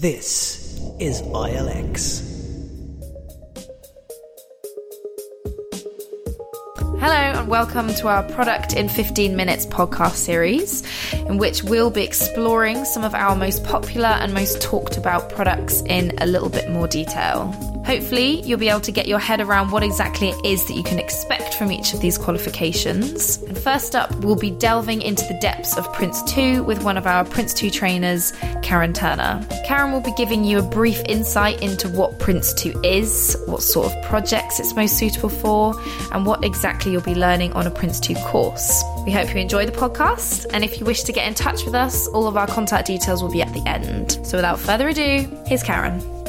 This is ILX. Hello, and welcome to our Product in 15 Minutes podcast series, in which we'll be exploring some of our most popular and most talked about products in a little bit more detail. Hopefully, you'll be able to get your head around what exactly it is that you can expect from each of these qualifications. And first up, we'll be delving into the depths of Prince 2 with one of our Prince 2 trainers, Karen Turner. Karen will be giving you a brief insight into what Prince 2 is, what sort of projects it's most suitable for, and what exactly you'll be learning on a Prince 2 course. We hope you enjoy the podcast, and if you wish to get in touch with us, all of our contact details will be at the end. So without further ado, here's Karen.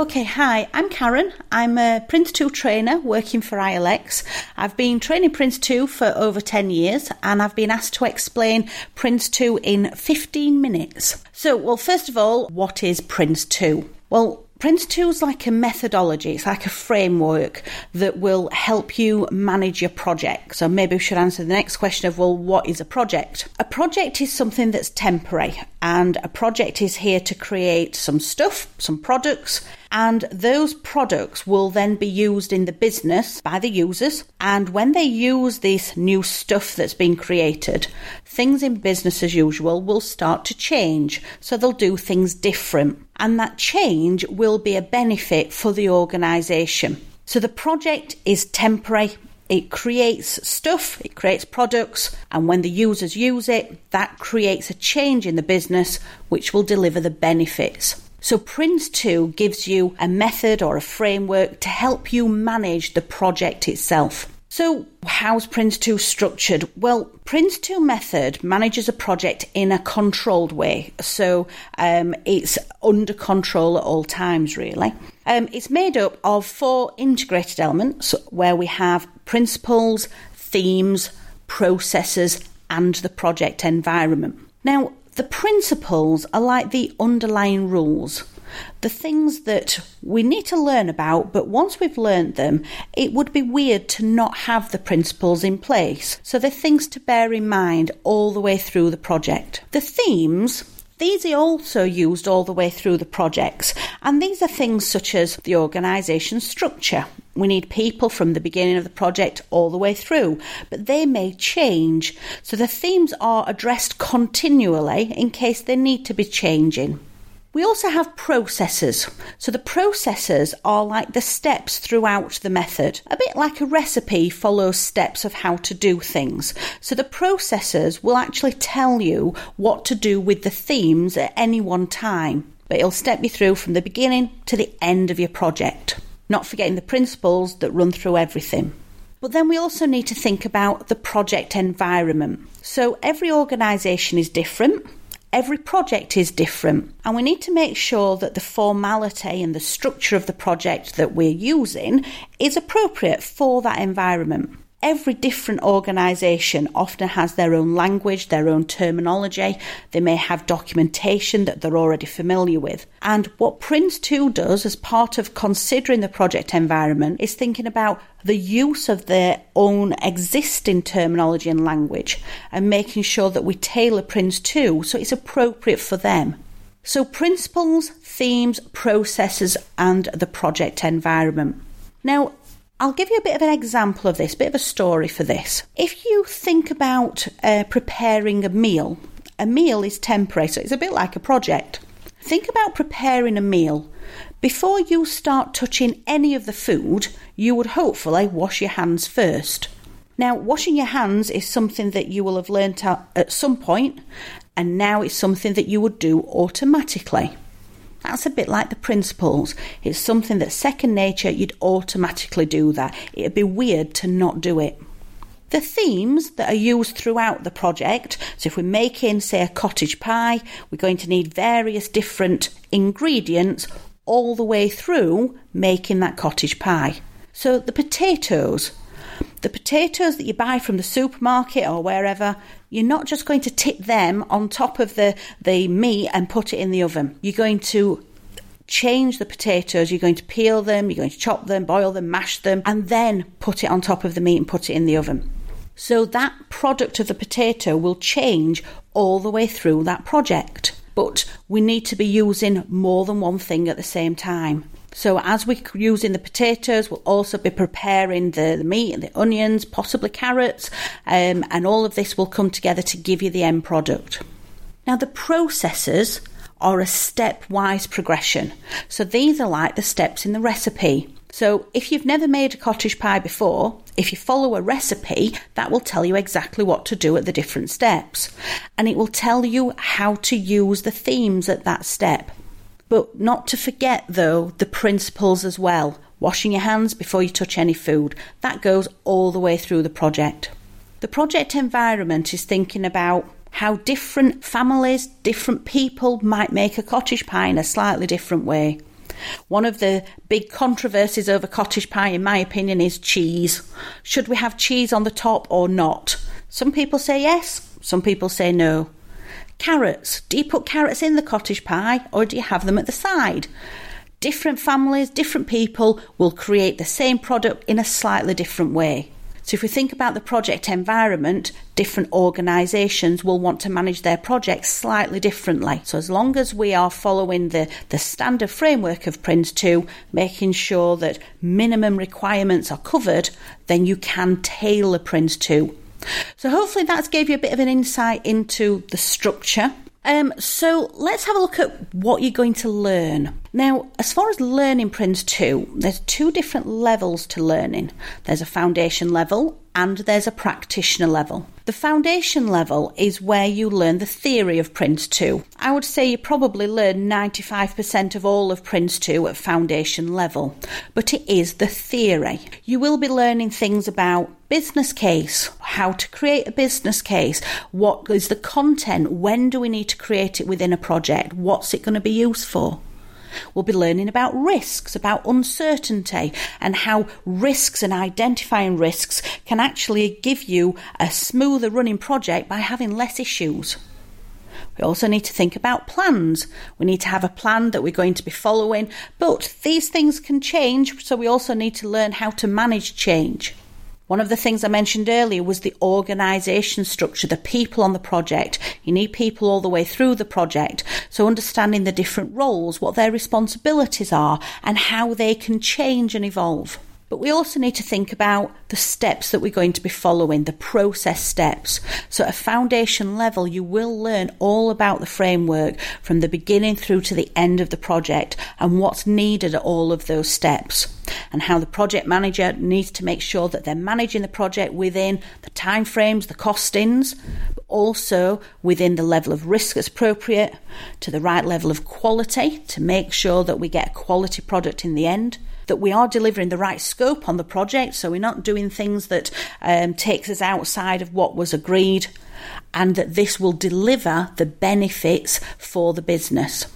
Okay, hi, I'm Karen. I'm a Prince 2 trainer working for ILX. I've been training Prince 2 for over 10 years and I've been asked to explain Prince 2 in 15 minutes. So, well, first of all, what is Prince 2? Well, Prince 2 is like a methodology, it's like a framework that will help you manage your project. So maybe we should answer the next question of, well, what is a project? A project is something that's temporary, and a project is here to create some stuff, some products, and those products will then be used in the business by the users. And when they use this new stuff that's been created, things in business as usual will start to change. So they'll do things different. And that change will be a benefit for the organisation. So the project is temporary. It creates stuff, it creates products, and when the users use it, that creates a change in the business which will deliver the benefits. So, Prince 2 gives you a method or a framework to help you manage the project itself. So, how's Prince 2 structured? Well, Prince 2 method manages a project in a controlled way. So, um, it's under control at all times, really. Um, it's made up of four integrated elements where we have principles, themes, processes, and the project environment. Now, the principles are like the underlying rules, the things that we need to learn about, but once we've learned them, it would be weird to not have the principles in place. So they're things to bear in mind all the way through the project. The themes these are also used all the way through the projects, and these are things such as the organisation structure. We need people from the beginning of the project all the way through, but they may change, so the themes are addressed continually in case they need to be changing. We also have processes. So the processes are like the steps throughout the method. A bit like a recipe follows steps of how to do things. So the processes will actually tell you what to do with the themes at any one time. But it'll step you through from the beginning to the end of your project. Not forgetting the principles that run through everything. But then we also need to think about the project environment. So every organisation is different. Every project is different, and we need to make sure that the formality and the structure of the project that we're using is appropriate for that environment. Every different organisation often has their own language, their own terminology. They may have documentation that they're already familiar with. And what Prince 2 does as part of considering the project environment is thinking about the use of their own existing terminology and language and making sure that we tailor Prince 2 so it's appropriate for them. So, principles, themes, processes, and the project environment. Now, I'll give you a bit of an example of this, a bit of a story for this. If you think about uh, preparing a meal, a meal is temporary, so it's a bit like a project. Think about preparing a meal. Before you start touching any of the food, you would hopefully wash your hands first. Now, washing your hands is something that you will have learnt at some point, and now it's something that you would do automatically. That's a bit like the principles. It's something that's second nature, you'd automatically do that. It'd be weird to not do it. The themes that are used throughout the project, so if we're making, say, a cottage pie, we're going to need various different ingredients all the way through making that cottage pie. So the potatoes, the potatoes that you buy from the supermarket or wherever, you're not just going to tip them on top of the, the meat and put it in the oven. You're going to change the potatoes, you're going to peel them, you're going to chop them, boil them, mash them, and then put it on top of the meat and put it in the oven. So that product of the potato will change all the way through that project. but we need to be using more than one thing at the same time. So as we're using the potatoes, we'll also be preparing the, the meat and the onions, possibly carrots, um, and all of this will come together to give you the end product. Now the processes are a stepwise progression. So these are like the steps in the recipe. So if you've never made a cottage pie before, if you follow a recipe, that will tell you exactly what to do at the different steps. And it will tell you how to use the themes at that step. But not to forget, though, the principles as well. Washing your hands before you touch any food. That goes all the way through the project. The project environment is thinking about how different families, different people might make a cottage pie in a slightly different way. One of the big controversies over cottage pie, in my opinion, is cheese. Should we have cheese on the top or not? Some people say yes, some people say no. Carrots. Do you put carrots in the cottage pie or do you have them at the side? Different families, different people will create the same product in a slightly different way. So, if we think about the project environment, different organisations will want to manage their projects slightly differently. So, as long as we are following the, the standard framework of Prince 2, making sure that minimum requirements are covered, then you can tailor Prince 2. So, hopefully, that's gave you a bit of an insight into the structure um, so let's have a look at what you're going to learn. Now, as far as learning Prince 2, there's two different levels to learning. There's a foundation level and there's a practitioner level. The foundation level is where you learn the theory of Prince 2. I would say you probably learn 95% of all of Prince 2 at foundation level, but it is the theory. You will be learning things about business case, how to create a business case, what is the content, when do we need to create it within a project, what's it going to be used for. We'll be learning about risks, about uncertainty, and how risks and identifying risks can actually give you a smoother running project by having less issues. We also need to think about plans. We need to have a plan that we're going to be following, but these things can change, so we also need to learn how to manage change. One of the things I mentioned earlier was the organisation structure, the people on the project. You need people all the way through the project. So understanding the different roles, what their responsibilities are, and how they can change and evolve. But we also need to think about the steps that we're going to be following, the process steps. So at a foundation level, you will learn all about the framework from the beginning through to the end of the project and what's needed at all of those steps and how the project manager needs to make sure that they're managing the project within the timeframes, the costings, but also within the level of risk that's appropriate, to the right level of quality to make sure that we get a quality product in the end that we are delivering the right scope on the project, so we're not doing things that um, takes us outside of what was agreed, and that this will deliver the benefits for the business.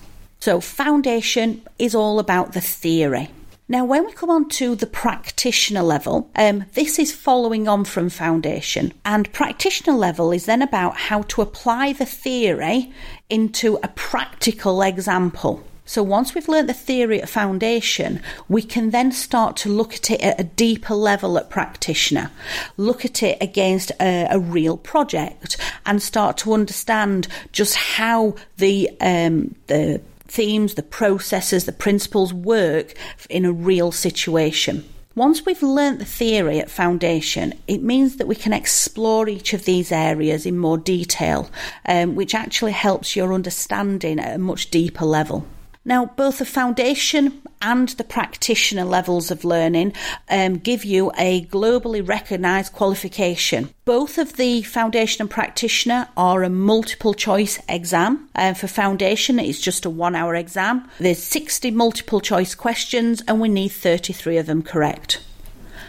So, foundation is all about the theory. Now, when we come on to the practitioner level, um, this is following on from foundation, and practitioner level is then about how to apply the theory into a practical example. So once we've learnt the theory at foundation, we can then start to look at it at a deeper level at practitioner, look at it against a, a real project, and start to understand just how the um, the themes, the processes, the principles work in a real situation. Once we've learnt the theory at foundation, it means that we can explore each of these areas in more detail, um, which actually helps your understanding at a much deeper level. Now, both the foundation and the practitioner levels of learning um, give you a globally recognised qualification. Both of the foundation and practitioner are a multiple choice exam. For foundation, it's just a one hour exam. There's 60 multiple choice questions, and we need 33 of them correct.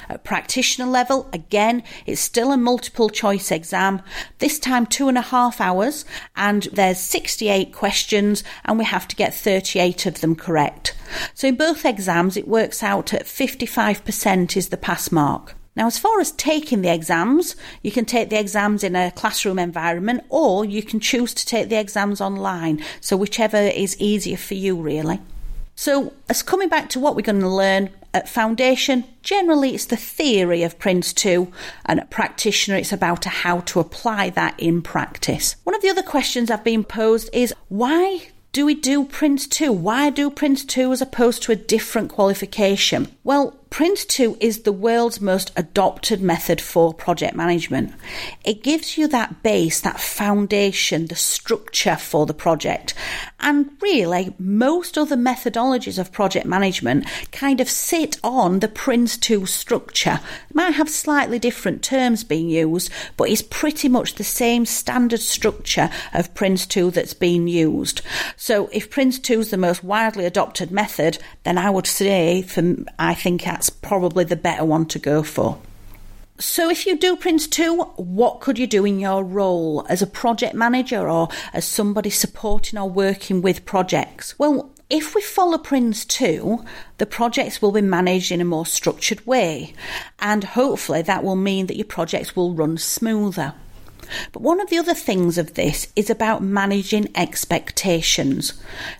At practitioner level, again, it's still a multiple choice exam, this time two and a half hours, and there's 68 questions, and we have to get 38 of them correct. So in both exams, it works out at 55% is the pass mark. Now, as far as taking the exams, you can take the exams in a classroom environment or you can choose to take the exams online. So, whichever is easier for you, really. So, as coming back to what we're going to learn, At foundation, generally it's the theory of Prince2, and at practitioner, it's about how to apply that in practice. One of the other questions I've been posed is why do we do Prince2? Why do Prince2 as opposed to a different qualification? Well, Prince2 is the world's most adopted method for project management. It gives you that base, that foundation, the structure for the project. And really, most other methodologies of project management kind of sit on the Prince2 structure. It might have slightly different terms being used, but it's pretty much the same standard structure of Prince2 that's being used. So if Prince2 is the most widely adopted method, then I would say, for, I think that's probably the better one to go for. So, if you do Prince2, what could you do in your role as a project manager or as somebody supporting or working with projects? Well, if we follow Prince2, the projects will be managed in a more structured way, and hopefully that will mean that your projects will run smoother. But one of the other things of this is about managing expectations,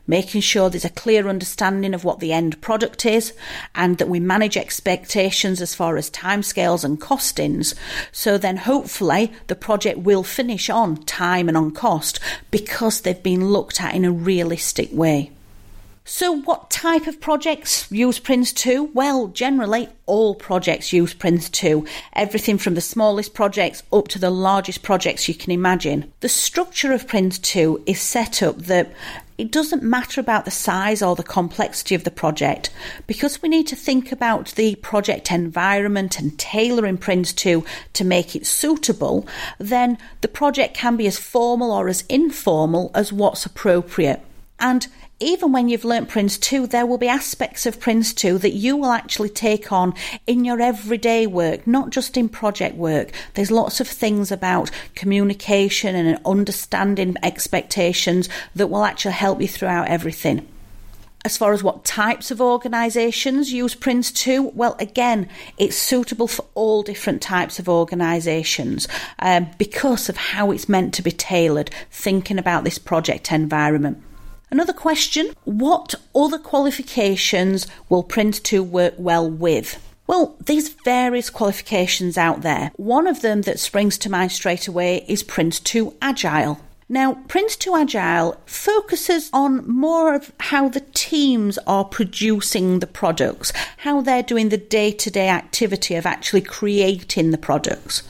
making sure there's a clear understanding of what the end product is and that we manage expectations as far as timescales and costings. So then hopefully the project will finish on time and on cost because they've been looked at in a realistic way. So, what type of projects use Prince2? Well, generally, all projects use Prince2. Everything from the smallest projects up to the largest projects you can imagine. The structure of Prince2 is set up that it doesn't matter about the size or the complexity of the project because we need to think about the project environment and tailoring Prince2 to make it suitable, then the project can be as formal or as informal as what's appropriate. And even when you've learnt Prince2, there will be aspects of Prince2 that you will actually take on in your everyday work, not just in project work. There's lots of things about communication and understanding expectations that will actually help you throughout everything. As far as what types of organisations use Prince2, well, again, it's suitable for all different types of organisations um, because of how it's meant to be tailored, thinking about this project environment. Another question What other qualifications will Prince2 work well with? Well, there's various qualifications out there. One of them that springs to mind straight away is Prince2 Agile. Now, Prince2 Agile focuses on more of how the teams are producing the products, how they're doing the day to day activity of actually creating the products.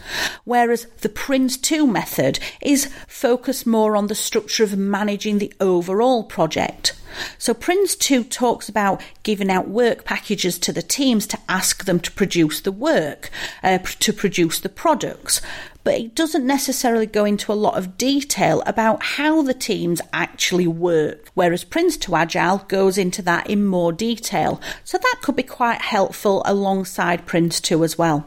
Whereas the Prince2 method is focused more on the structure of managing the overall project. So Prince2 talks about giving out work packages to the teams to ask them to produce the work, uh, to produce the products but it doesn't necessarily go into a lot of detail about how the teams actually work, whereas Prince2 Agile goes into that in more detail. So that could be quite helpful alongside Prince2 as well.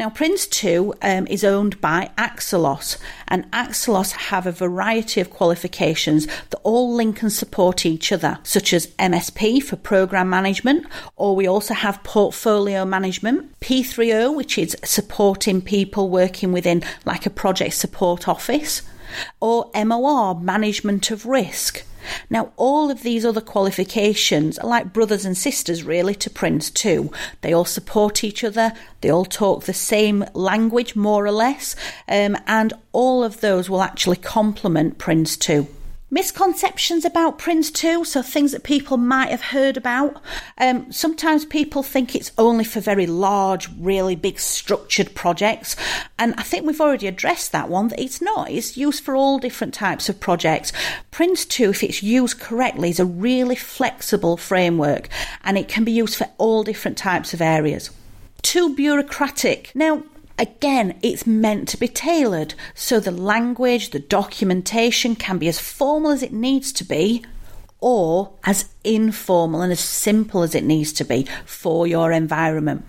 Now, Prince2 um, is owned by Axelos, and Axelos have a variety of qualifications that all link and support each other, such as MSP for program management, or we also have portfolio management, P3O, which is supporting people working within like a project support office, or MOR, management of risk. Now, all of these other qualifications are like brothers and sisters, really, to Prince2. They all support each other, they all talk the same language, more or less, um, and all of those will actually complement Prince2 misconceptions about Prince2, so things that people might have heard about. Um, sometimes people think it's only for very large, really big structured projects, and I think we've already addressed that one. That it's not. It's used for all different types of projects. Prince2, if it's used correctly, is a really flexible framework, and it can be used for all different types of areas. Too bureaucratic. Now, Again, it's meant to be tailored, so the language, the documentation can be as formal as it needs to be, or as informal and as simple as it needs to be for your environment.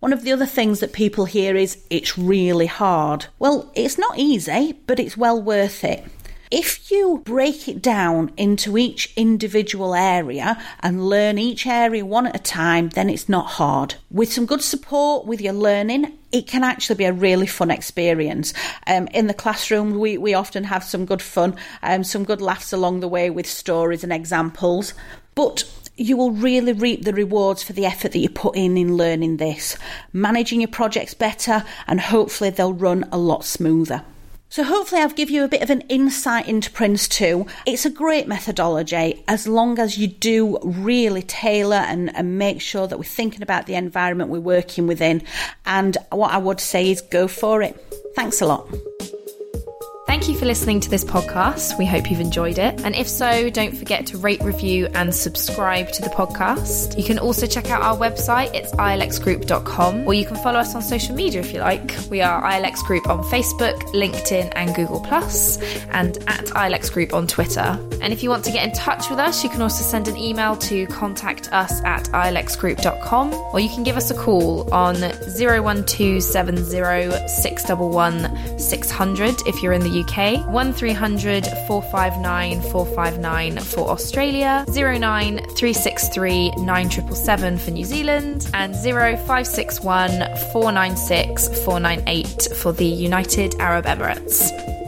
One of the other things that people hear is it's really hard. Well, it's not easy, but it's well worth it. If you break it down into each individual area and learn each area one at a time, then it's not hard. With some good support with your learning, it can actually be a really fun experience. Um, in the classroom, we, we often have some good fun, um, some good laughs along the way with stories and examples. But you will really reap the rewards for the effort that you put in in learning this, managing your projects better, and hopefully they'll run a lot smoother. So hopefully I've given you a bit of an insight into Prince 2. It's a great methodology as long as you do really tailor and, and make sure that we're thinking about the environment we're working within. And what I would say is go for it. Thanks a lot. Thank you for listening to this podcast. We hope you've enjoyed it. And if so, don't forget to rate, review, and subscribe to the podcast. You can also check out our website, it's ilxgroup.com, or you can follow us on social media if you like. We are ILX Group on Facebook, LinkedIn, and Google, and at ILX Group on Twitter. And if you want to get in touch with us, you can also send an email to contact us at ilxgroup.com, or you can give us a call on 01270 611 600 if you're in the UK, 1300 459 459 for Australia, 09363 9777 for New Zealand, and 0561 496 498 for the United Arab Emirates.